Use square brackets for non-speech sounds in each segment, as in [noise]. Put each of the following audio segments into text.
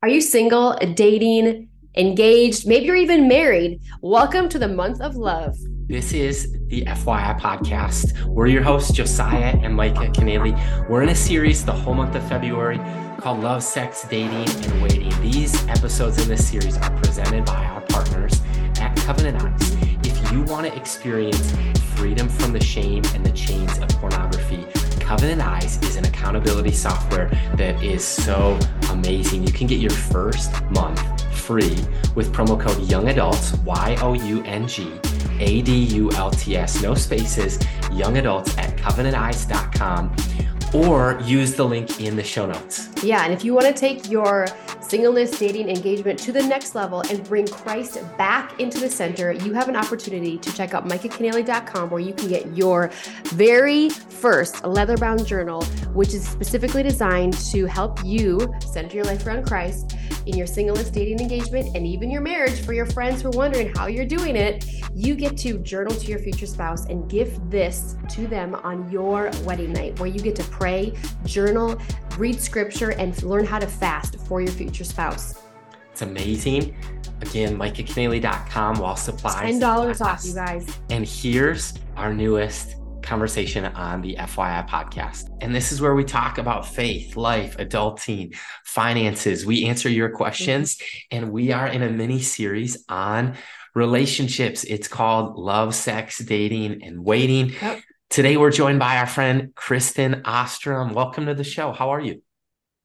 Are you single, dating, engaged? Maybe you're even married. Welcome to the month of love. This is the FYI podcast. We're your hosts, Josiah and Micah Kennealy. We're in a series the whole month of February called Love, Sex, Dating, and Waiting. These episodes in this series are presented by our partners at Covenant Eyes. If you want to experience freedom from the shame and the chains of pornography, Covenant Eyes is an accountability software that is so amazing. You can get your first month free with promo code Young Adults, Y O U N G A D U L T S, no spaces, Young Adults at covenanteyes.com or use the link in the show notes. Yeah, and if you want to take your singleness, dating, engagement to the next level and bring Christ back into the center, you have an opportunity to check out micahkennealy.com where you can get your very first leather bound journal, which is specifically designed to help you center your life around Christ in your singleness, dating, engagement, and even your marriage. For your friends who are wondering how you're doing it, you get to journal to your future spouse and gift this to them on your wedding night, where you get to pray, journal, read scripture, and learn how to fast for your future spouse. It's amazing. Again, micahkennealy.com while supplies. $10 off, you guys. And here's our newest conversation on the FYI podcast. And this is where we talk about faith, life, adulting, finances. We answer your questions, mm-hmm. and we are in a mini series on relationships. It's called Love, Sex, Dating, and Waiting. Yep. Today, we're joined by our friend Kristen Ostrem. Welcome to the show. How are you?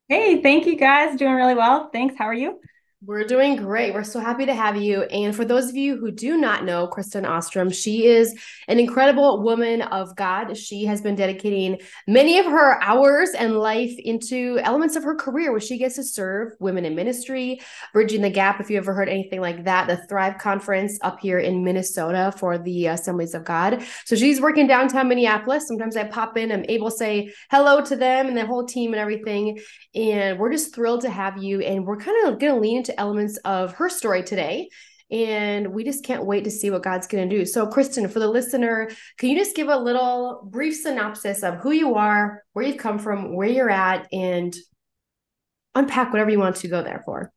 Hey, thank you guys. Doing really well. Thanks. How are you? We're doing great. We're so happy to have you. And for those of you who do not know Kristen Ostrem, she is an incredible woman of God. She has been dedicating many of her hours and life into elements of her career where she gets to serve women in ministry, bridging the gap. If you ever heard anything like that, the Thrive Conference up here in Minnesota for the Assemblies of God. So she's working downtown Minneapolis. Sometimes I pop in, I'm able to say hello to them and the whole team and everything. And we're just thrilled to have you. And we're kind of going to lean into elements of her story today. And we just can't wait to see what God's going to do. So, Kristen, for the listener, can you just give a little brief synopsis of who you are, where you've come from, where you're at, and unpack whatever you want to go there for?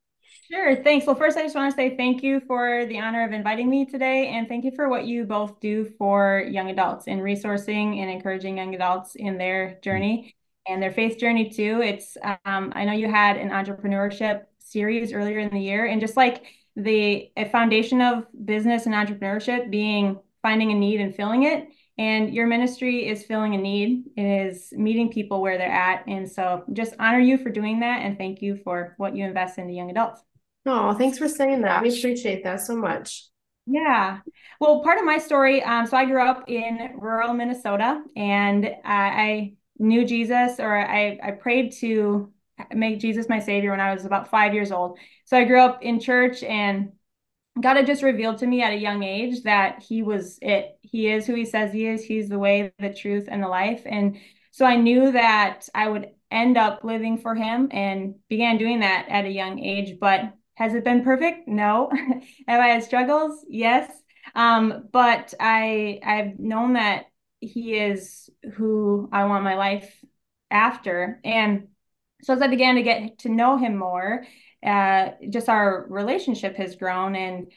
Sure. Thanks. Well, first, I just want to say thank you for the honor of inviting me today. And thank you for what you both do for young adults in resourcing and encouraging young adults in their journey and their faith journey, too. It's, um, I know you had an entrepreneurship series earlier in the year. And just like the a foundation of business and entrepreneurship being finding a need and filling it. And your ministry is filling a need. It is meeting people where they're at. And so just honor you for doing that and thank you for what you invest into young adults. Oh thanks for saying that. We appreciate that so much. Yeah. Well, part of my story, um, so I grew up in rural Minnesota and I, I knew Jesus or I, I prayed to make Jesus my savior when I was about five years old. So I grew up in church and God had just revealed to me at a young age that he was it. He is who he says he is. He's the way, the truth, and the life. And so I knew that I would end up living for him and began doing that at a young age. But has it been perfect? No. [laughs] Have I had struggles? Yes. Um, but I I've known that he is who I want my life after. And so as I began to get to know him more, uh, just our relationship has grown. And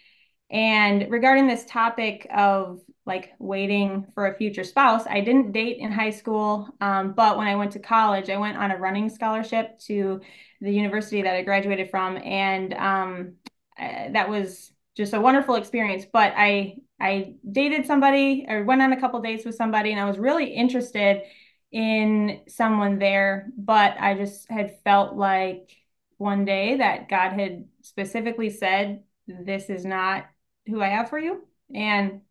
and regarding this topic of like waiting for a future spouse, I didn't date in high school, um, but when I went to college, I went on a running scholarship to the university that I graduated from, and um, uh, that was just a wonderful experience. But I I dated somebody or went on a couple dates with somebody, and I was really interested in someone there, but I just had felt like one day that God had specifically said, "This is not who I have for you," and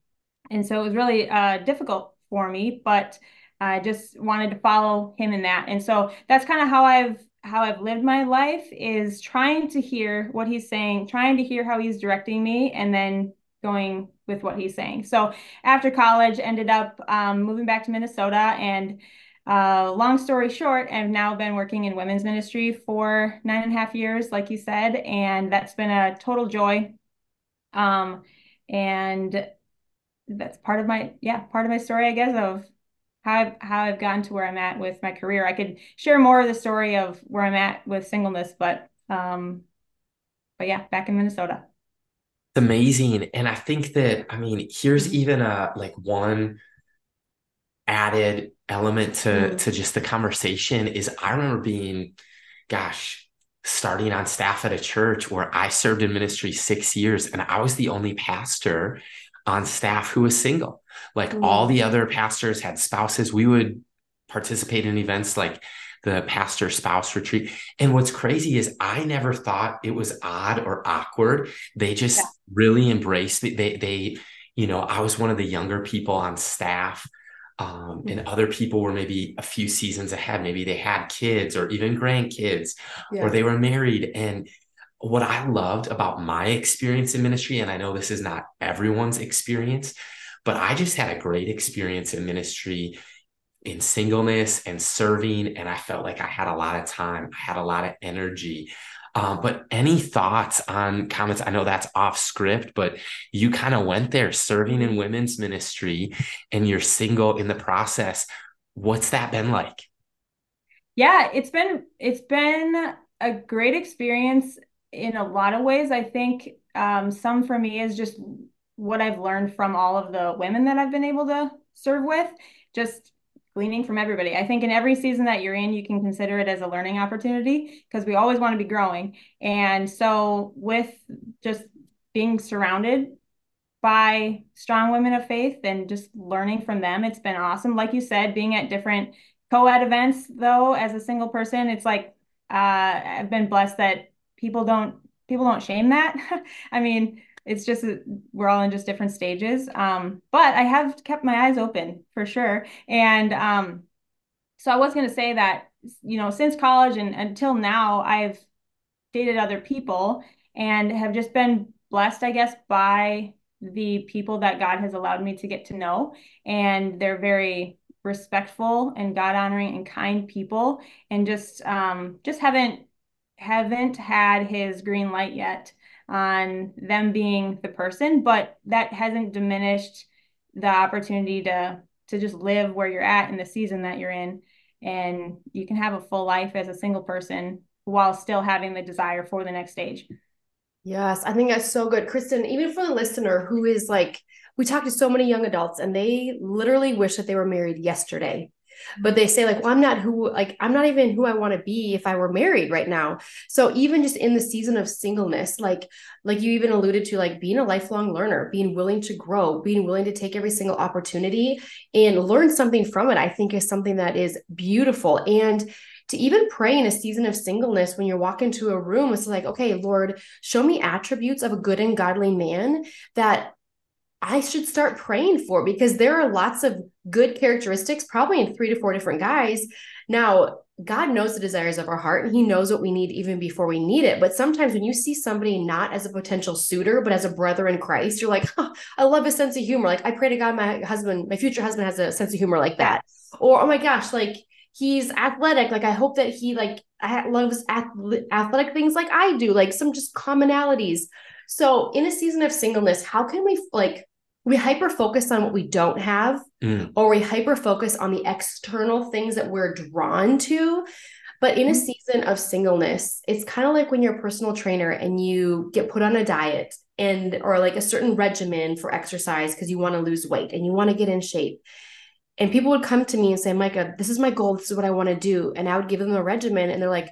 and so it was really uh, difficult for me, but I just wanted to follow Him in that, and so that's kind of how I've how I've lived my life is trying to hear what He's saying, trying to hear how He's directing me, and then going with what He's saying. So after college, ended up um, moving back to Minnesota and uh, long story short, I've now been working in women's ministry for nine and a half years, like you said, and that's been a total joy. Um, and that's part of my yeah part of my story, I guess, of how I've, how I've gotten to where I'm at with my career. I could share more of the story of where I'm at with singleness, but um, but yeah, back in Minnesota. It's amazing. And I think that, I mean, here's even a like one added element to mm. to just the conversation is I remember being, gosh, starting on staff at a church where I served in ministry six years and I was the only pastor on staff who was single. Like mm. all the other pastors had spouses. We would participate in events like the pastor spouse retreat. And what's crazy is I never thought it was odd or awkward. They just yeah. really embraced it. They, they, you know, I was one of the younger people on staff. Um, and other people were maybe a few seasons ahead. Maybe they had kids or even grandkids, yeah. or they were married. And what I loved about my experience in ministry, and I know this is not everyone's experience, but I just had a great experience in ministry in singleness and serving. And I felt like I had a lot of time, I had a lot of energy. Um, but any thoughts on comments? I know that's off script, but you kind of went there serving in women's ministry and you're single in the process. What's that been like? Yeah, it's been it's been a great experience in a lot of ways. I think um, some for me is just what I've learned from all of the women that I've been able to serve with. Just gleaning from everybody. I think in every season that you're in, you can consider it as a learning opportunity because we always want to be growing. And so, with just being surrounded by strong women of faith and just learning from them, it's been awesome. Like you said, being at different co ed events, though, as a single person, it's like uh, I've been blessed that people don't people don't shame that. [laughs] I mean, it's just we're all in just different stages. Um, but I have kept my eyes open for sure. And um, so I was going to say that, you know, since college and until now, I've dated other people and have just been blessed, I guess, by the people that God has allowed me to get to know. And they're very respectful and God honoring and kind people and just um, just haven't haven't had his green light yet on them being the person, but that hasn't diminished the opportunity to to just live where you're at in the season that you're in and you can have a full life as a single person while still having the desire for the next stage. Yes, I think that's so good. Kristen, even for the listener who is like, we talk to so many young adults and they literally wish that they were married yesterday but they say like well i'm not who like i'm not even who i want to be if i were married right now. So even just in the season of singleness like like you even alluded to like being a lifelong learner being willing to grow being willing to take every single opportunity and learn something from it i think is something that is beautiful. And to even pray in a season of singleness when you're walking to a room it's like okay lord show me attributes of a good and godly man that I should start praying for because there are lots of good characteristics, probably in three to four different guys. Now, God knows the desires of our heart and He knows what we need even before we need it. But sometimes when you see somebody not as a potential suitor, but as a brother in Christ, you're like, oh, I love his sense of humor. Like, I pray to God, my husband, my future husband has a sense of humor like that. Or, oh my gosh, like, he's athletic. Like, I hope that he, like, loves athletic things like I do, like some just commonalities. So, in a season of singleness, how can we, like, we hyper focus on what we don't have mm. or we hyper focus on the external things that we're drawn to but in a mm. season of singleness it's kind of like when you're a personal trainer and you get put on a diet and or like a certain regimen for exercise because you want to lose weight and you want to get in shape and people would come to me and say micah this is my goal this is what i want to do and i would give them a regimen and they're like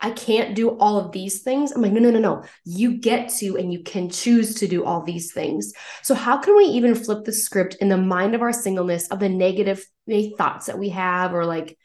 I can't do all of these things. I'm like, no, no, no, no. You get to and you can choose to do all these things. So, how can we even flip the script in the mind of our singleness of the negative eh, thoughts that we have, or like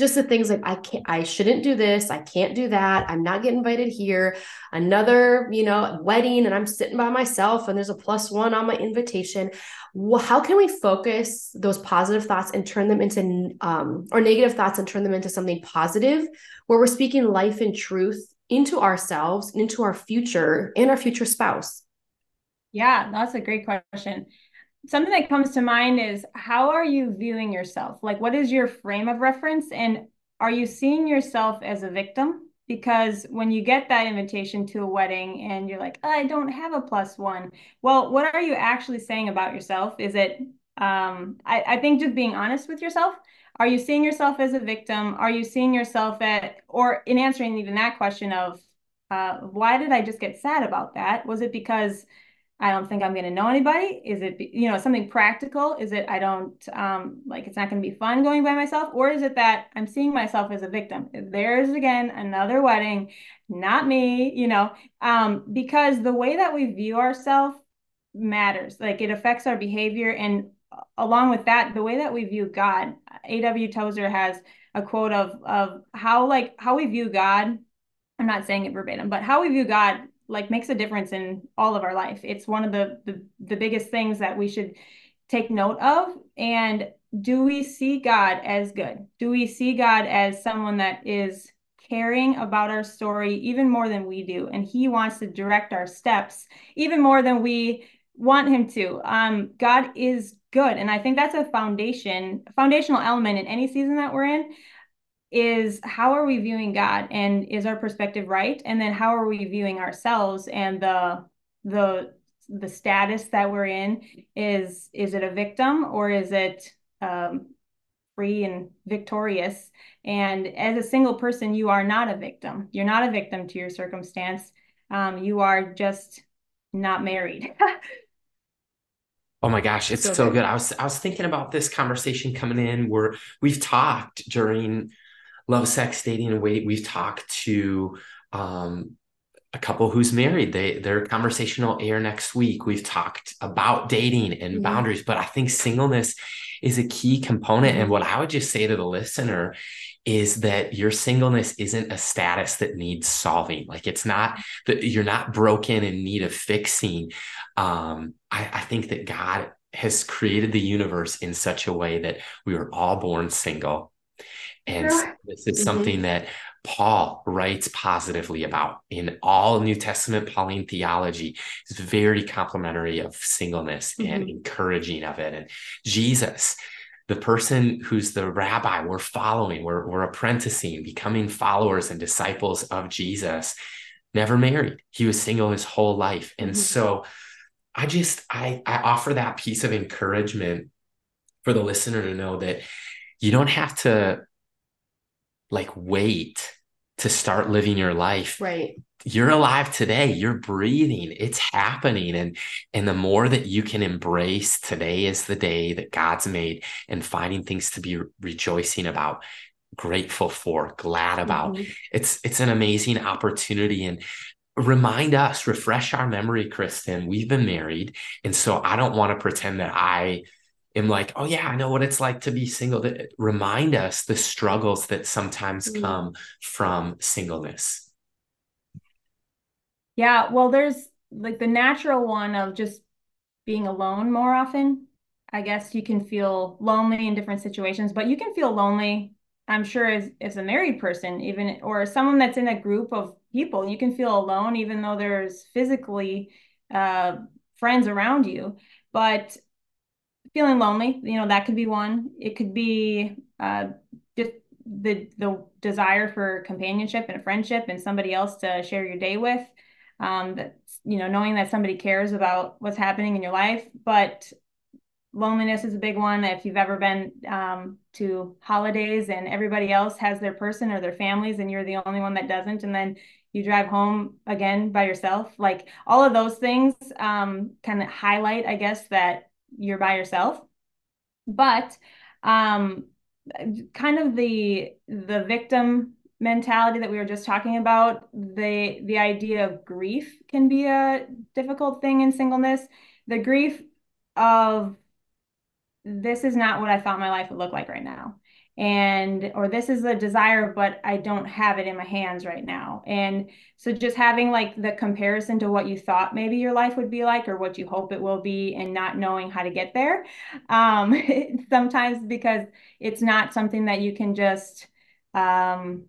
just the things like, I can't, I shouldn't do this. I can't do that. I'm not getting invited here. Another, you know, wedding, and I'm sitting by myself and there's a plus one on my invitation well, how can we focus those positive thoughts and turn them into um, or negative thoughts and turn them into something positive where we're speaking life and truth into ourselves into our future and our future spouse yeah that's a great question something that comes to mind is how are you viewing yourself? Like what is your frame of reference? And are you seeing yourself as a victim? Because when you get that invitation to a wedding and you're like i don't have a plus one well what are you actually saying about yourself? Is it um, I, I think just being honest with yourself. Are you seeing yourself as a victim? Are you seeing yourself at or in answering even that question of uh, why did I just get sad about that? Was it because I don't think I'm going to know anybody? Is it, you know, something practical? Is it, I don't, um, like, it's not going to be fun going by myself? Or is it that I'm seeing myself as a victim? There's again another wedding, not me, you know, um, because the way that we view ourselves matters. Like, it affects our behavior. And along with that, the way that we view God, A.W. Tozer has a quote of, of how, like, how we view God. I'm not saying it verbatim, but how we view God like makes a difference in all of our life. It's one of the, the the biggest things that we should take note of. And do we see God as good? Do we see God as someone that is caring about our story even more than we do? And He wants to direct our steps even more than we want Him to. Um, God is good, and I think that's a foundation, foundational element in any season that we're in is how are we viewing God and is our perspective right? And then how are we viewing ourselves and the the the status that we're in is is it a victim or is it um, free and victorious? And as a single person, you are not a victim. You're not a victim to your circumstance. Um, you are just not married. [laughs] Oh my gosh, it's so, so good. good. I was I was thinking about this conversation coming in where we've talked during love, sex, dating, and. We've talked to um, a couple who's married. They their conversation will air next week. We've talked about dating and mm-hmm. boundaries, but I think singleness is a key component. And mm-hmm. what I would just say to the listener is that your singleness isn't a status that needs solving. Like it's not that you're not broken in need of fixing. Um, I, I think that God has created the universe in such a way that we were all born single and sure. this is mm-hmm. something that Paul writes positively about in all New Testament Pauline theology is very complimentary of singleness mm-hmm. and encouraging of it. And Jesus, the person who's the rabbi we're following, we're, we're apprenticing, becoming followers and disciples of Jesus, never married. He was single his whole life. And mm-hmm. so I just I I offer that piece of encouragement for the listener to know that you don't have to like wait to start living your life. Right. You're alive today. You're breathing. It's happening. And and the more that you can embrace today is the day that God's made and finding things to be rejoicing about, grateful for, glad about. Mm-hmm. It's it's an amazing opportunity. And remind us, refresh our memory, Kristen. We've been married. And so I don't want to pretend that I am like, oh yeah, I know what it's like to be single. That remind us the struggles that sometimes mm-hmm. come from singleness. Yeah, well, there's like the natural one of just being alone more often. I guess you can feel lonely in different situations, but you can feel lonely, I'm sure, as, as a married person, even or someone that's in a group of people. You can feel alone, even though there's physically uh, friends around you. But feeling lonely you know that could be one. It could be uh, just the the desire for companionship and friendship and somebody else to share your day with um that you know knowing that somebody cares about what's happening in your life. But loneliness is a big one. If you've ever been um, to holidays and everybody else has their person or their families and you're the only one that doesn't and then you drive home again by yourself like all of those things um, kind of highlight i guess that you're by yourself. But um, kind of the the victim mentality that we were just talking about, the the idea of grief can be a difficult thing in singleness. The grief of this is not what I thought my life would look like right now and or this is a desire but i don't have it in my hands right now. And so just having like the comparison to what you thought maybe your life would be like or what you hope it will be and not knowing how to get there um, [laughs] sometimes because it's not something that you can just um,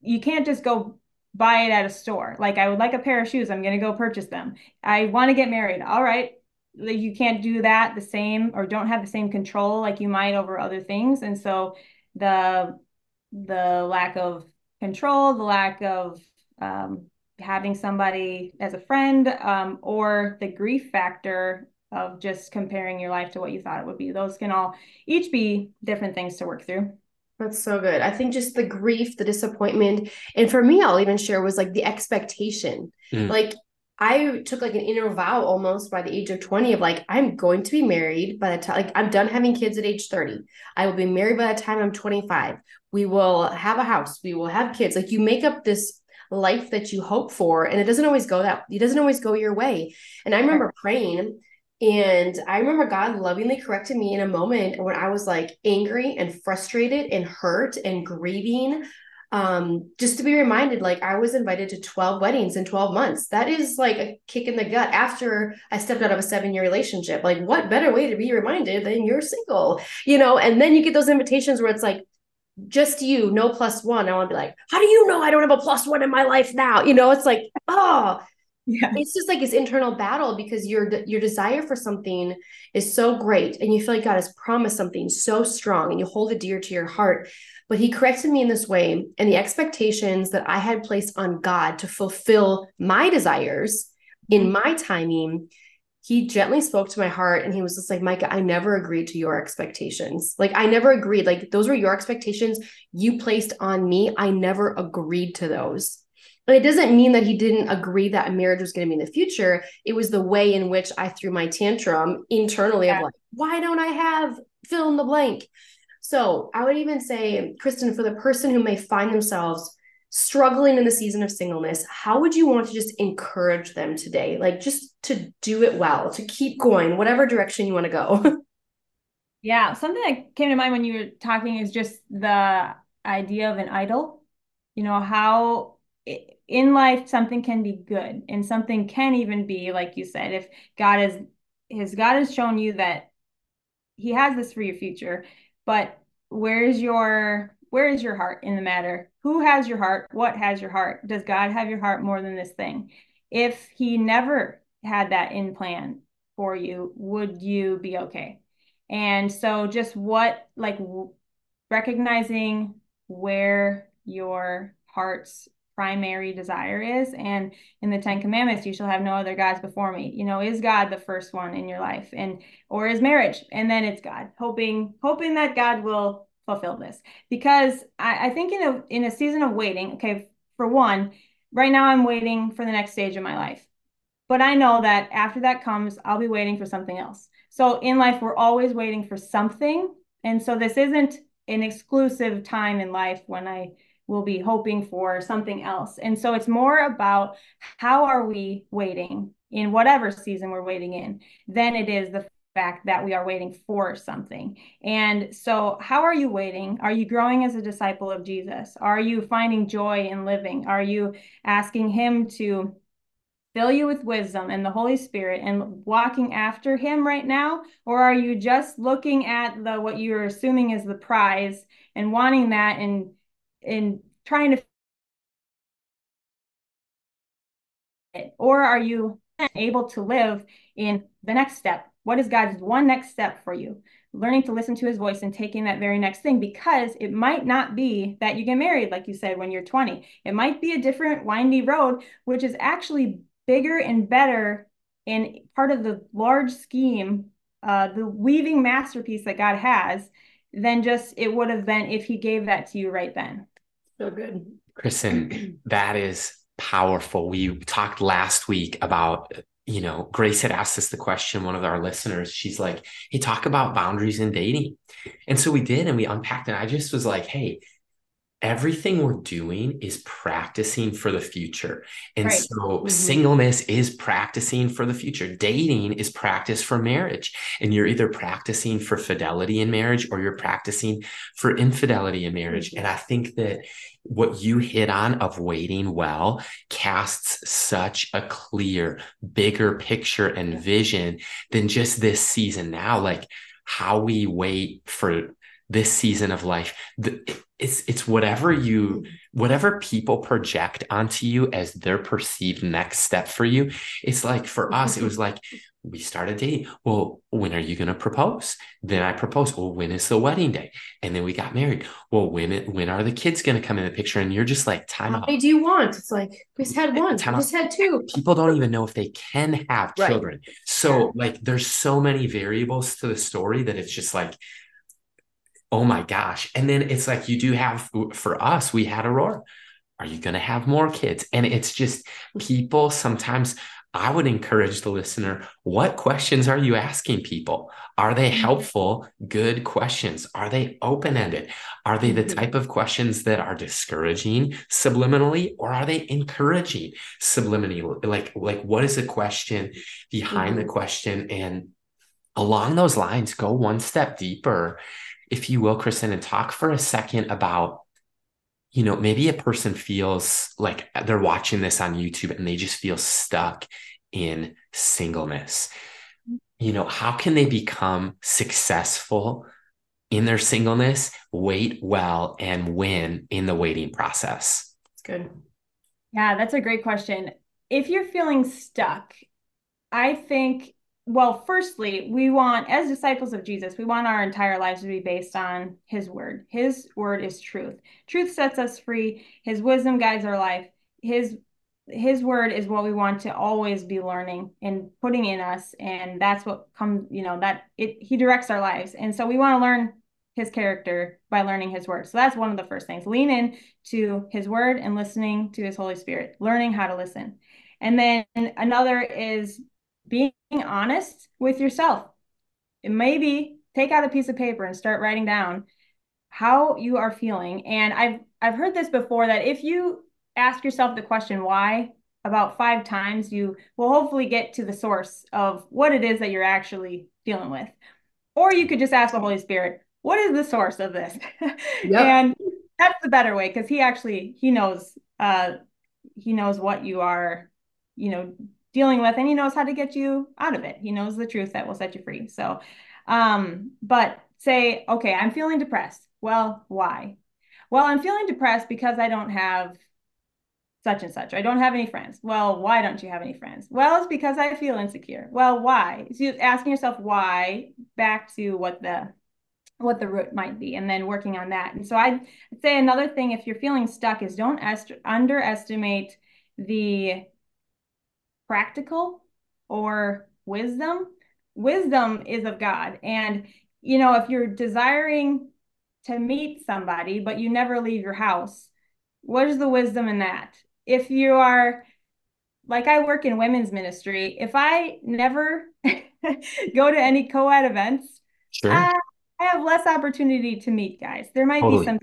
you can't just go buy it at a store. Like i would like a pair of shoes. I'm going to go purchase them. I want to get married. All right like you can't do that the same or don't have the same control like you might over other things and so the the lack of control the lack of um, having somebody as a friend um, or the grief factor of just comparing your life to what you thought it would be those can all each be different things to work through That's so good. I think just the grief, the disappointment, and for me, I'll even share was like the expectation. Mm. Like I took like an inner vow almost by the age of 20 of like, I'm going to be married by the time like I'm done having kids at age 30. I will be married by the time I'm 25. We will have a house. We will have kids. Like you make up this life that you hope for, and it doesn't always go that it doesn't always go your way. And I remember praying and I remember God lovingly corrected me in a moment when I was like angry and frustrated and hurt and grieving. Um, just to be reminded, like I was invited to 12 weddings in 12 months. That is like a kick in the gut after I stepped out of a seven year relationship. Like, what better way to be reminded than you're single, you know? And then you get those invitations where it's like, just you, no plus one. I want to be like, how do you know I don't have a plus one in my life now? You know, it's like, oh, yeah it's just like this internal battle because your your desire for something is so great and you feel like god has promised something so strong and you hold it dear to your heart but he corrected me in this way and the expectations that i had placed on god to fulfill my desires in mm-hmm. my timing he gently spoke to my heart and he was just like micah i never agreed to your expectations like i never agreed like those were your expectations you placed on me i never agreed to those but it doesn't mean that he didn't agree that a marriage was going to be in the future. It was the way in which I threw my tantrum internally yeah. of like, why don't I have fill in the blank? So I would even say, Kristen, for the person who may find themselves struggling in the season of singleness, how would you want to just encourage them today? Like just to do it well, to keep going, whatever direction you want to go. [laughs] yeah. Something that came to mind when you were talking is just the idea of an idol. You know, how in life something can be good and something can even be like you said if god is his god has shown you that he has this for your future but where is your where is your heart in the matter? Who has your heart? What has your heart? Does god have your heart more than this thing? If he never had that in plan for you would you be okay? And so just what like recognizing where your heart's primary desire is. And in the Ten Commandments, you shall have no other gods before me. You know, is God the first one in your life? And or is marriage? And then it's God, hoping, hoping that God will fulfill this. Because I, I think in a in a season of waiting, okay, for one, right now I'm waiting for the next stage of my life. But I know that after that comes, I'll be waiting for something else. So in life, we're always waiting for something. And so this isn't an exclusive time in life when I will be hoping for something else. And so it's more about how are we waiting in whatever season we're waiting in than it is the fact that we are waiting for something. And so, how are you waiting? Are you growing as a disciple of Jesus? Are you finding joy in living? Are you asking Him to fill you with wisdom and the Holy Spirit and walking after Him right now? Or are you just looking at the what you're assuming is the prize and wanting that and in trying to or are you able to live in the next step? What is god's one next step for you? Learning to listen to his voice and taking that very next thing because it might not be that you get married like you said when you're 20 it might be a different windy road which is actually bigger and better and part of the large scheme uh, the weaving masterpiece that god has than just it would have been if he gave that to you right then. So good. Kristen, [clears throat] that is powerful. We talked last week about, you know, Grace had asked us the question, one of our listeners, she's like, hey, talk about boundaries in dating. And so we did, and we unpacked and I just was like, hey, everything we're doing is practicing for the future. And right. so mm-hmm. singleness is practicing for the future. Dating is practice for marriage. And you're either practicing for fidelity in marriage or you're practicing for infidelity in marriage. Mm-hmm. And I think that what you hit on of waiting well casts such a clear, bigger picture and vision than just this season now. Like how we wait for this season of life. The, it's it's whatever you whatever people project onto you as their perceived next step for you. It's like for us, it was [laughs] like we start a date Well, when are you going to propose? Then I propose Well, when is the wedding day? And then we got married. Well, when it, when are the kids going to come in the picture? And you're just like, time How many do you want? It's like we just had one. Time we just had two. People don't even know if they can have right. children. So yeah. like, there's so many variables to the story that it's just like oh my gosh. And then it's like you do have for us, we had Aurora. Are you going to have more kids? And it's just people sometimes I would encourage the listener what questions are you asking people? Are they mm-hmm. helpful, good questions? Are they open ended? Are they the mm-hmm. type of questions that are discouraging subliminally or are they encouraging subliminally? Like, like what is the question behind mm-hmm. the question? And along those lines, go one step deeper, if you will, Kristen, and talk for a second about you know, maybe a person feels like they're watching this on YouTube and they just feel stuck in singleness. You know, how can they become successful in their singleness, wait well, and win in the waiting process? It's good. Yeah, that's a great question. If you're feeling stuck, I think well, firstly, we want, as disciples of Jesus, we want our entire lives to be based on his word. His word is truth. Truth sets us free. His wisdom guides our life. His his word is what we want to always be learning and putting in us and that's what comes you know that it he directs our lives and so we want to learn his character by learning his word so that's one of the first things lean in to his word and listening to his holy spirit learning how to listen and then another is being honest with yourself. It maybe take out a piece of paper and start writing down how you are feeling. And I've I've heard this before that if you ask yourself the question why about five times, you will hopefully get to the source of what it is that you're actually dealing with. Or you could just ask the Holy Spirit, what is the source of this? [laughs] Yep. and that's the better way because he actually he knows uh he knows what you are, you know, dealing with and he knows how to get you out of it. He knows the truth that will set you free. So um but say okay i'm feeling depressed. Well why? Well i'm feeling depressed because i don't have such and such. I don't have any friends. Well why don't you have any friends? Well it's because i feel insecure. Well why? So you're asking yourself why back to what the what the root might be and then working on that. And so i'd say another thing if you're feeling stuck is don't est- underestimate the practical or wisdom. Wisdom is of God. And, you know, if you're desiring to meet somebody, but you never leave your house, what is the wisdom in that? If you are, like I work in women's ministry, if I never [laughs] go to any co ed events, sure. I, I have less opportunity to meet guys. There might totally. be some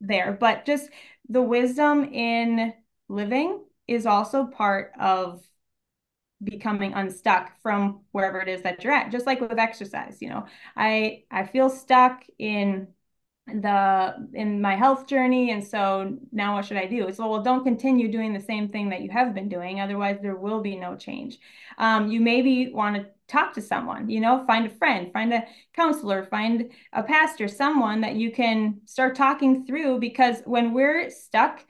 there, but just the wisdom in living is also part of becoming unstuck from wherever it is that you're at just like with exercise you know. I i feel stuck in the in my health journey and so now what should i do? So well don't continue doing the same thing that you have been doing otherwise there will be no change. Um, you maybe want to talk to someone you know find a friend find a counselor find a pastor someone that you can start talking through because when we're stuck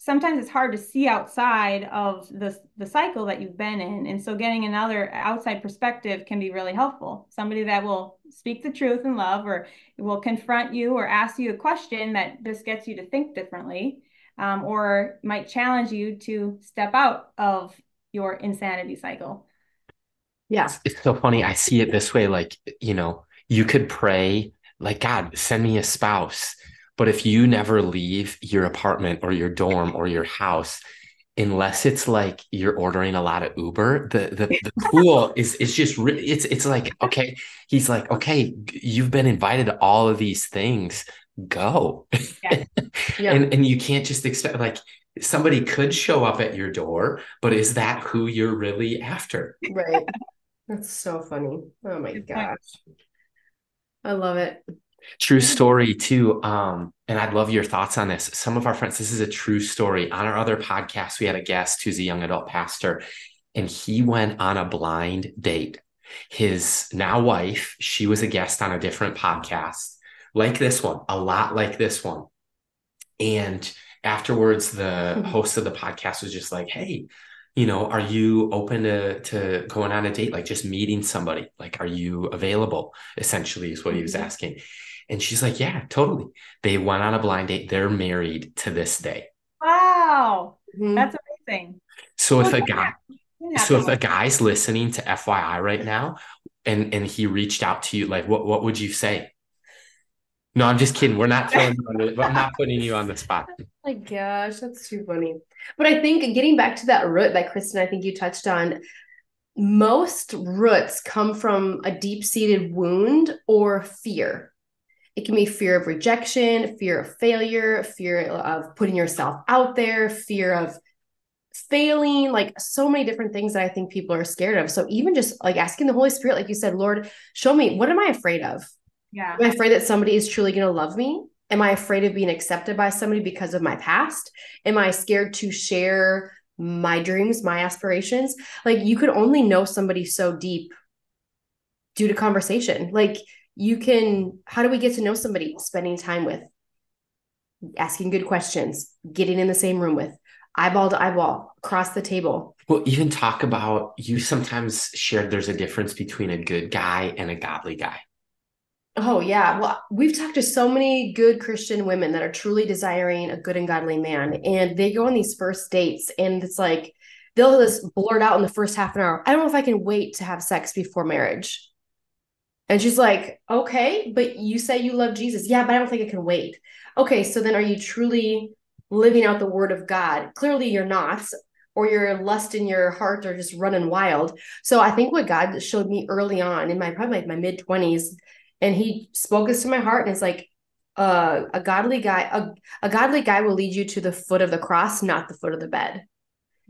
sometimes it's hard to see outside of the, the cycle that you've been in. And so getting another outside perspective can be really helpful. Somebody that will speak the truth in love or will confront you or ask you a question that just gets you to think differently um, or might challenge you to step out of your insanity cycle. Yeah. It's so funny. I see it this way like, you know, you could pray, like, God, send me a spouse but if you never leave your apartment or your dorm or your house, unless it's like you're ordering a lot of Uber, the the, the [laughs] pool is is just it's it's like okay, he's like okay, you've been invited to all of these things, go, yeah. [laughs] Yeah. and and you can't just expect like somebody could show up at your door, but is that who you're really after? Right. [laughs] That's so funny. Oh my gosh. I love it. True story too. Um, and I'd love your thoughts on this. Some of our friends, this is a true story. On our other podcast, we had a guest who's a young adult pastor, and he went on a blind date. His now wife, she was a guest on a different podcast, like this one, a lot like this one. And afterwards, the mm-hmm. host of the podcast was just like, Hey, you know, are you open to to going on a date, like just meeting somebody? Like, are you available? Essentially, is what he was mm-hmm. asking. And she's like, Yeah, totally. They went on a blind date. They're married to this day. Wow. Mm-hmm. That's amazing. So if a guy so if a guy's listening to FYI right now and and he reached out to you, like what what would you say? No, I'm just kidding. We're not throwing you on I'm not putting you on the spot. [laughs] my gosh, that's too funny. But I think getting back to that root that Kristen, I think you touched on, most roots come from a deep seated wound or fear. It can be fear of rejection, fear of failure, fear of putting yourself out there, fear of failing, like so many different things that I think people are scared of. So even just like asking the Holy Spirit, like you said, Lord, show me what am I afraid of? Yeah. Am I afraid that somebody is truly going to love me? Am I afraid of being accepted by somebody because of my past? Am I scared to share my dreams, my aspirations? Like you could only know somebody so deep due to conversation. Like you can, how do we get to know somebody? Spending time with, asking good questions, getting in the same room with, eyeball to eyeball, across the table. Well, even talk about you sometimes shared there's a difference between a good guy and a godly guy. Oh, yeah. Well, we've talked to so many good Christian women that are truly desiring a good and godly man. And they go on these first dates, and it's like they'll just blurt out in the first half an hour, I don't know if I can wait to have sex before marriage. And she's like, okay, but you say you love Jesus. Yeah, but I don't think I can wait. Okay, so then are you truly living out the word of God? Clearly you're not, or your lust in your heart are just running wild. So I think what God showed me early on in my probably like my mid 20s and he spoke this to my heart and it's like uh, a godly guy a, a godly guy will lead you to the foot of the cross not the foot of the bed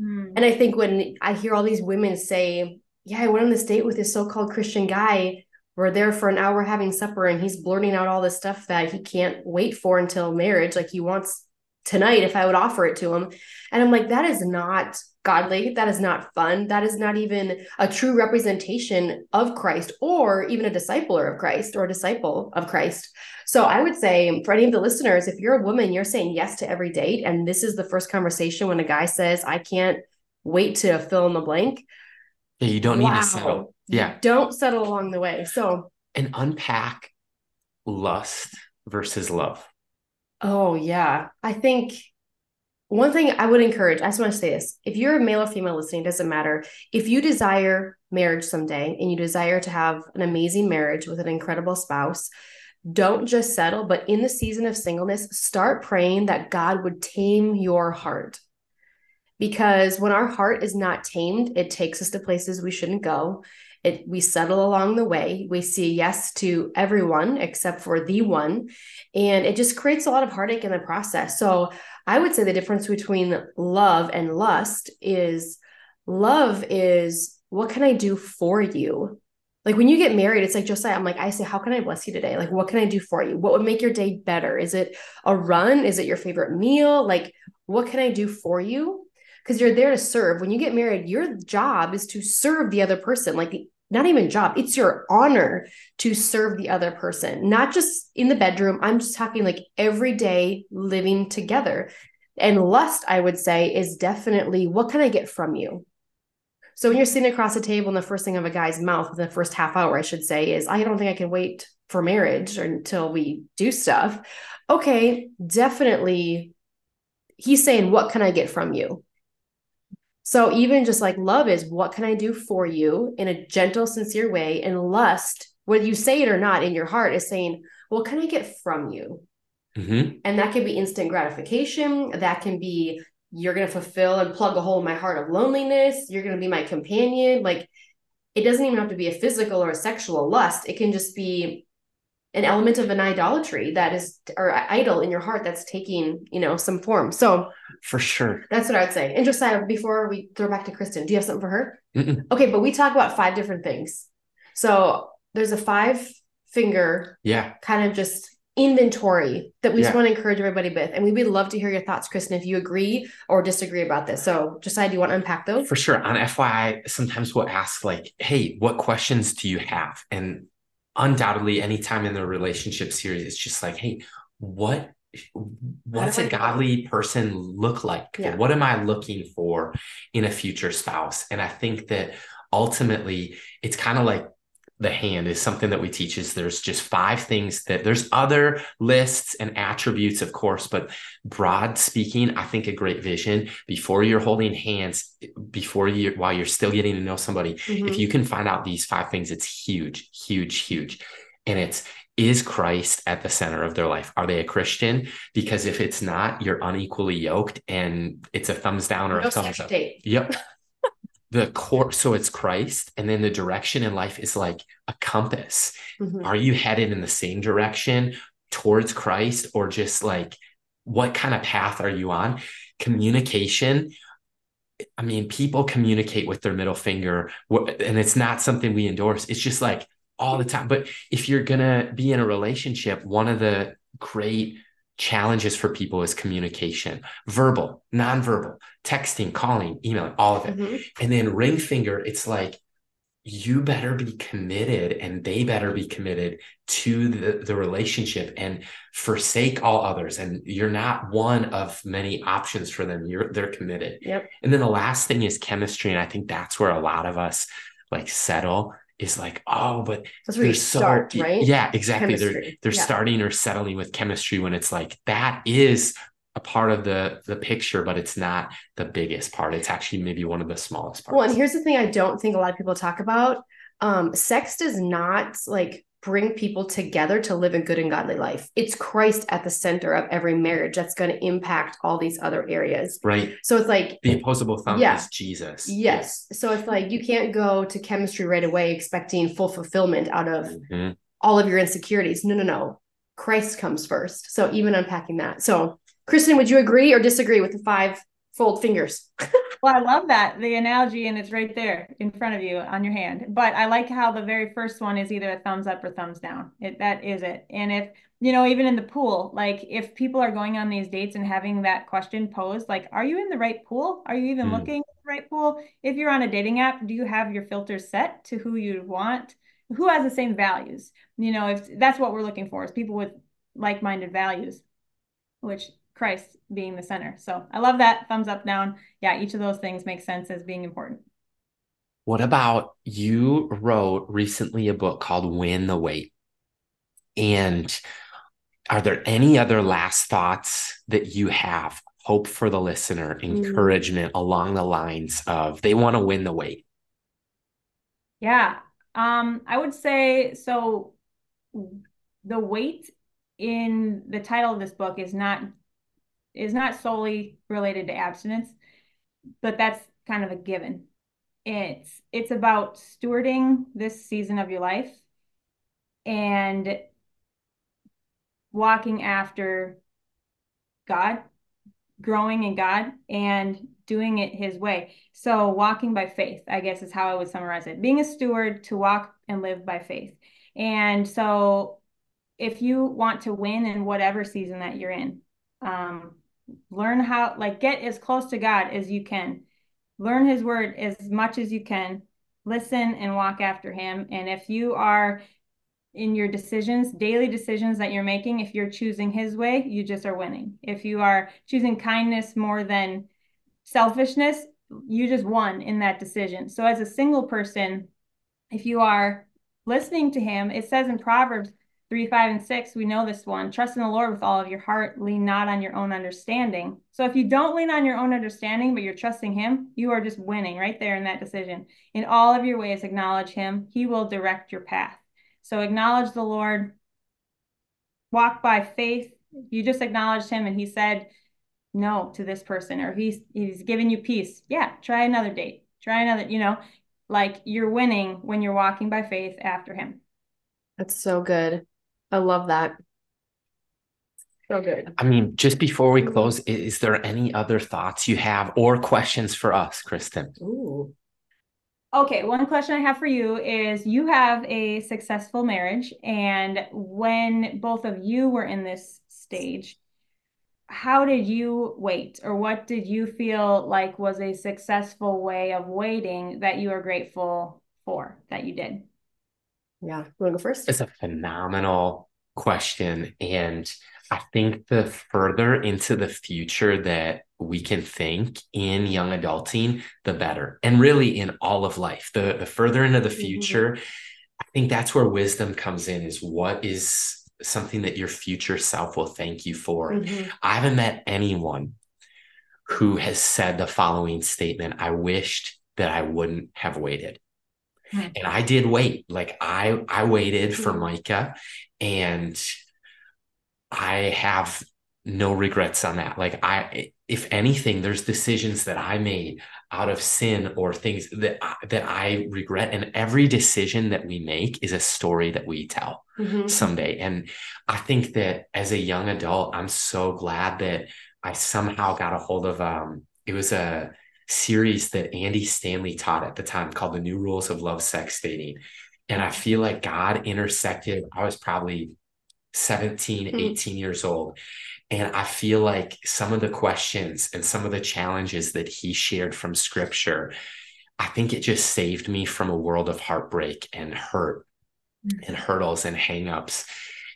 Mm. and i think when i hear all these women say yeah i went on this date with this so-called christian guy we're there for an hour having supper and he's blurting out all this stuff that he can't wait for until marriage. Like he wants tonight if i would offer it to him. And i'm like that is not godly. That is not fun. That is not even a true representation of christ or even a discipler of christ or a disciple of christ. So i would say for any of the listeners if you're a woman you're saying yes to every date. And this is the first conversation when a guy says i can't wait to fill in the blank. Yeah, you don't need wow. to settle. Yeah. don't settle along the way so And unpack lust versus love. oh yeah i think one thing I would encourage, I just want to say this if you're a male or female listening, it doesn't matter. If you desire marriage someday and you desire to have an amazing marriage with an incredible spouse, don't just settle, but in the season of singleness, start praying that God would tame your heart. Because when our heart is not tamed, it takes us to places we shouldn't go. It, we settle along the way. We say yes to everyone except for the one. And it just creates a lot of heartache in the process. So I would say the difference between love and lust is love is what can I do for you? Like when you get married, it's like Josiah, I'm like, I say, how can I bless you today? Like, what can I do for you? What would make your day better? Is it a run? Is it your favorite meal? Like, what can I do for you? Because you're there to serve. When you get married, your job is to serve the other person. Like, not even job, it's your honor to serve the other person, not just in the bedroom. I'm just talking like every day living together. And lust, I would say, is definitely what can I get from you? So when you're sitting across the table and the first thing of a guy's mouth, the first half hour, I should say, is I don't think I can wait for marriage or until we do stuff. Okay, definitely. He's saying, What can I get from you? So even just like love is what can I do for you in a gentle, sincere way? And lust, whether you say it or not in your heart, is saying, What can I get from you? Mm-hmm. And that can be instant gratification. That can be you're going to fulfill and plug a hole in my heart of loneliness. You're going to be my companion. Like it doesn't even have to be a physical or a sexual lust. It can just be an element of an idolatry that is or idol in your heart that's taking you know some form so For sure. that's what i would say and josiah before we throw back to kristen do you have something for her Mm-mm. okay but we talk about five different things so there's a five finger Yeah. kind of just inventory that we just want to encourage everybody with and we would love to hear your thoughts kristen if you agree or disagree about this so josiah do you want to unpack those For sure. On FYI, sometimes we'll ask, like, hey, what questions do you have? And undoubtedly, anytime in the relationship series, it's just like, hey, what what's a godly person look like? Yeah. What am I looking for in a future spouse? And I think that ultimately it's kind of like the hand is something that we teach is there's just five things that there's other lists and attributes of course but broad speaking i think a great vision before you're holding hands before you while you're still getting to know somebody Mhm. if you can find out these five things it's huge huge huge and it's is Christ at the center of their life? Are they a Christian? Because if it's not, you're unequally yoked and it's a thumbs down or No a thumbs up. date. Yep. [laughs] the core, so it's Christ, and then the direction in life is like a compass. Mhm. Are you headed in the same direction towards Christ, or just like what kind of path are you on? Communication. I mean, people communicate with their middle finger, and it's not something we endorse. It's just like all the time. But if you're gonna be in a relationship, one of the great challenges for people is communication verbal, nonverbal, texting, calling, emailing, all of it. Mhm. And then ring finger, it's like you better be committed and they better be committed to the, the relationship and forsake all others. And you're not one of many options for them. You're they're committed. Yep. And then the last thing is chemistry. And I think that's where a lot of us like settle is like, oh, but That's where you they're so- right? Yeah, exactly. They're they're Yeah. starting or settling with chemistry when it's like that is a part of the the picture, but it's not the biggest part. It's actually maybe one of the smallest parts. Well, and here's the thing I don't think a lot of people talk about. Um, sex does not like bring people together to live a good and godly life. It's Christ at the center of every marriage that's going to impact all these other areas. right. So it's like, The impossible thumb Yeah. is Jesus. yes. So it's like you can't go to chemistry right away expecting full fulfillment out of Mhm. all of your insecurities. No, no, no. Christ comes first. So even unpacking that. So, Kristen, would you agree or disagree with the five fold fingers? [laughs] Well, I love that, the analogy, and it's right there in front of you on your hand. But I like how the very first one is either a thumbs up or thumbs down. It, that is it. And if, you know, even in the pool, like if people are going on these dates and having that question posed, like, are you in the right pool? Are you even Mm. looking at the right pool? If you're on a dating app, do you have your filters set to who you want? Who has the same values? You know, if that's what we're looking for is people with like-minded values, which Christ being the center. So I love that thumbs up, down. Yeah, each of those things makes sense as being important. What about you wrote recently a book called Win the Wait? And are there any other last thoughts that you have? Hope for the listener, encouragement along the lines of they want to win the wait. Yeah. Um, I would say so the wait in the title of this book is not is not solely related to abstinence, but that's kind of a given. It's it's about stewarding this season of your life and walking after God, growing in God and doing it his way. So walking by faith, I guess is how I would summarize it. Being a steward to walk and live by faith. And so if you want to win in whatever season that you're in, um, learn how like get as close to God as you can. Learn his word as much as you can. Listen and walk after him. And if you are in your decisions, daily decisions that you're making, if you're choosing his way, you just are winning. If you are choosing kindness more than selfishness, you just won in that decision. So as a single person, if you are listening to him, it says in Proverbs 3, 5, and 6, we know this one trust in the Lord with all of your heart, lean not on your own understanding. So if you don't lean on your own understanding, but you're trusting him, you are just winning right there in that decision. In all of your ways, acknowledge him, he will direct your path. So acknowledge the Lord, walk by faith. You just acknowledged him and he said no to this person, or he's he's giving you peace. Yeah, try another date. Try another, you know, like you're winning when you're walking by faith after him. That's so good. I love that. So good. I mean, just before we close, i- is there any other thoughts you have or questions for us, Kristen? Ooh. Okay, one question I have for you is you have a successful marriage, and when both of you were in this stage, how did you wait, or what did you feel like was a successful way of waiting that you are grateful for that you did? Yeah. You want to go first? It's a phenomenal question. And I think the further into the future that we can think in young adulting, the better. And really in all of life. The, the further into the Mhm. future, I think that's where wisdom comes in is what is something that your future self will thank you for. Mhm. I haven't met anyone who has said the following statement I wished that I wouldn't have waited. Mm-hmm. And I did wait. Like I I waited for mm-hmm. Micah and I have no regrets on that. Like I if anything there's decisions that I made out of sin or things that that I regret and every decision that we make is a story that we tell mm-hmm. someday and I think that as a young adult I'm so glad that I somehow got a hold of um it was a series that Andy Stanley taught at the time called The New Rules of Love Sex Dating and I feel like God intersected I was probably 17 mm-hmm. 18 years old and I feel like some of the questions and some of the challenges that he shared from scripture, I think it just saved me from a world of heartbreak and hurt mm-hmm. and hurdles and hangups.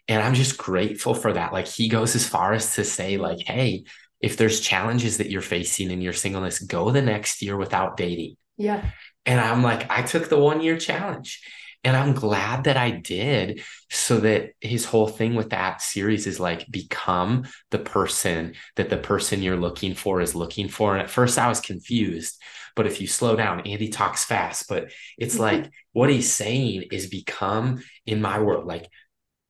And I'm just grateful for that. Like he goes as far as to say, like, hey, if there's challenges that you're facing in your singleness, go the next year without dating. Yeah. And I'm like, I took the one year challenge. And I'm glad that I did so that his whole thing with that series is like become the person that the person you're looking for is looking for. And at first I was confused, but if you slow down, Andy talks fast, but it's mm-hmm. like what he's saying is become in my world, like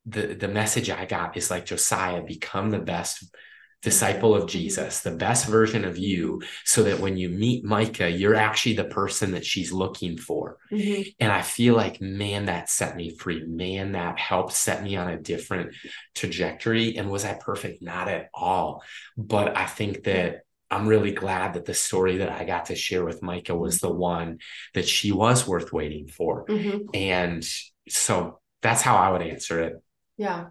the, the message I got is like Josiah, become the best disciple of Jesus, the best version of you, so that when you meet Micah, you're actually the person that she's looking for. Mm-hmm. And I feel like, man, that set me free. Man, that helped set me on a different trajectory. And was I perfect? Not at all. But I think that I'm really glad that the story that I got to share with Micah was the one that she was worth waiting for. Mm-hmm. And so that's how I would answer it. Yeah.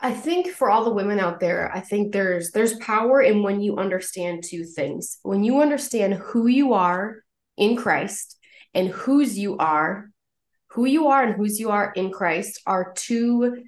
I think for all the women out there, I think there's there's power in when you understand two things. When you understand who you are in Christ and whose you are, who you are and whose you are in Christ are two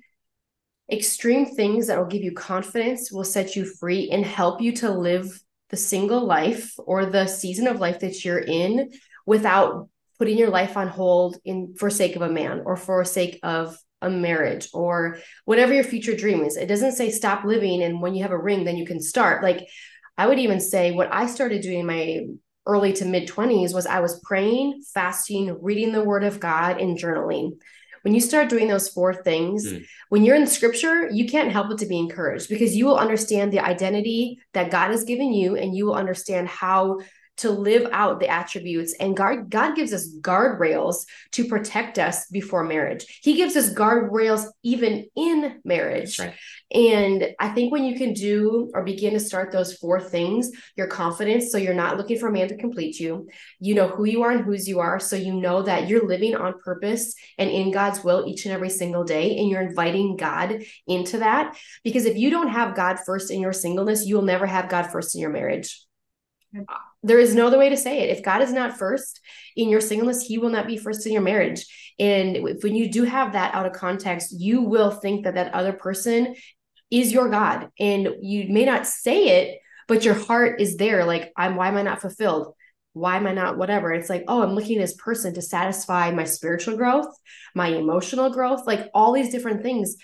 extreme things that will give you confidence, will set you free and help you to live the single life or the season of life that you're in without putting your life on hold in for sake of a man or for sake of a marriage or whatever your future dream is. It doesn't say stop living and when you have a ring, then you can start. Like I would even say what I started doing in my early to mid 20s was I was praying, fasting, reading the word of God, and journaling. When you start doing those four things, mm. when you're in scripture, you can't help but to be encouraged because you will understand the identity that God has given you and you will understand how to live out the attributes and God God gives us guardrails to protect us before marriage. He gives us guardrails even in marriage. Right. And I think when you can do or begin to start those four things, your confidence so you're not looking for a man to complete you. You know who you are and whose you are so you know that you're living on purpose and in God's will each and every single day and you're inviting God into that because if you don't have God first in your singleness, you will never have God first in your marriage there is no other way to say it. If God is not first in your singleness, He will not be first in your marriage. And if, when you do have that out of context, you will think that that other person is your God, and you may not say it, but your heart is there. Like, I'm. Why am I not fulfilled? Why am I not whatever? It's like, oh, I'm looking at this person to satisfy my spiritual growth, my emotional growth, like all these different things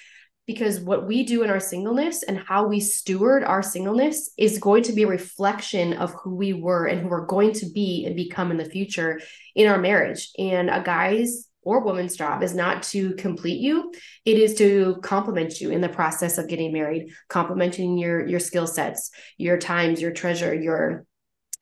because what we do in our singleness and how we steward our singleness is going to be a reflection of who we were and who we're going to be and become in the future in our marriage. And a guy's or woman's job is not to complete you. It is to complement you in the process of getting married complementing your your skill sets your times your treasure your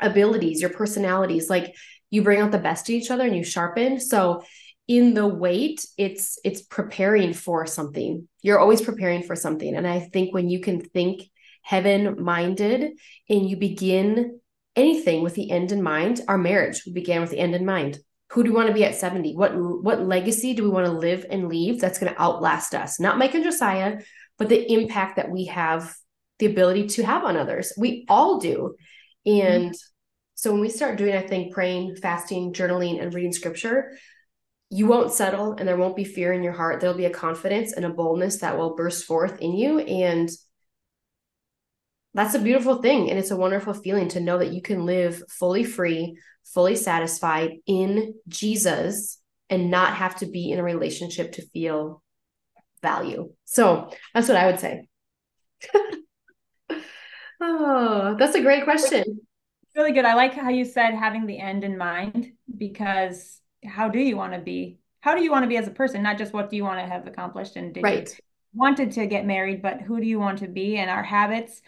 abilities your personalities. Like you bring out the best in each other and you sharpen. So in the wait it's it's preparing for something. You're always preparing for something. And i think when you can think heaven minded and you begin anything with the end in mind our marriage we began with the end in mind. Who do we want to be at 70 what what legacy do we want to live and leave that's going to outlast us? Not Micah and josiah but the impact that we have the ability to have on others. We all do. And mm-hmm. so when we start doing i think praying fasting journaling and reading scripture you won't settle and there won't be fear in your heart. There'll be a confidence and a boldness that will burst forth in you. And that's a beautiful thing. And it's a wonderful feeling to know that you can live fully free, fully satisfied in Jesus and not have to be in a relationship to feel value. So that's what I would say. [laughs] oh, that's a great question. Really good. I like how you said having the end in mind because how do you want to be? How do you want to be as a person? Not just what do you want to have accomplished and did right. you wanted to get married, but who do you want to be? And our habits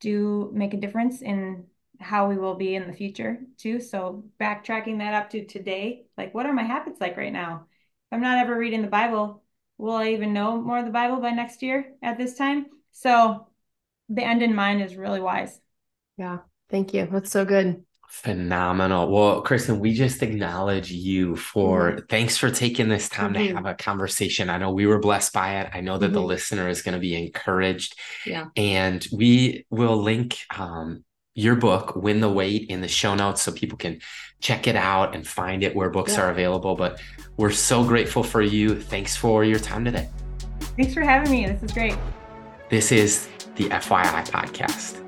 do make a difference in how we will be in the future too. So backtracking that up to today, like what are my habits like right now? If I'm not ever reading the Bible, will I even know more of the Bible by next year at this time? So the end in mind is really wise. Yeah. Thank you. That's so good. Phenomenal. Well, Kristen, we just acknowledge you for mm-hmm. thanks for taking this time mm-hmm. to have a conversation. I know we were blessed by it. I know that mm-hmm. the listener is going to be encouraged. Yeah. And we will link um, your book, Win the Wait, in the show notes so people can check it out and find it where books yeah. are available. But we're so grateful for you. Thanks for your time today. Thanks for having me. This is great. This is the FYI podcast.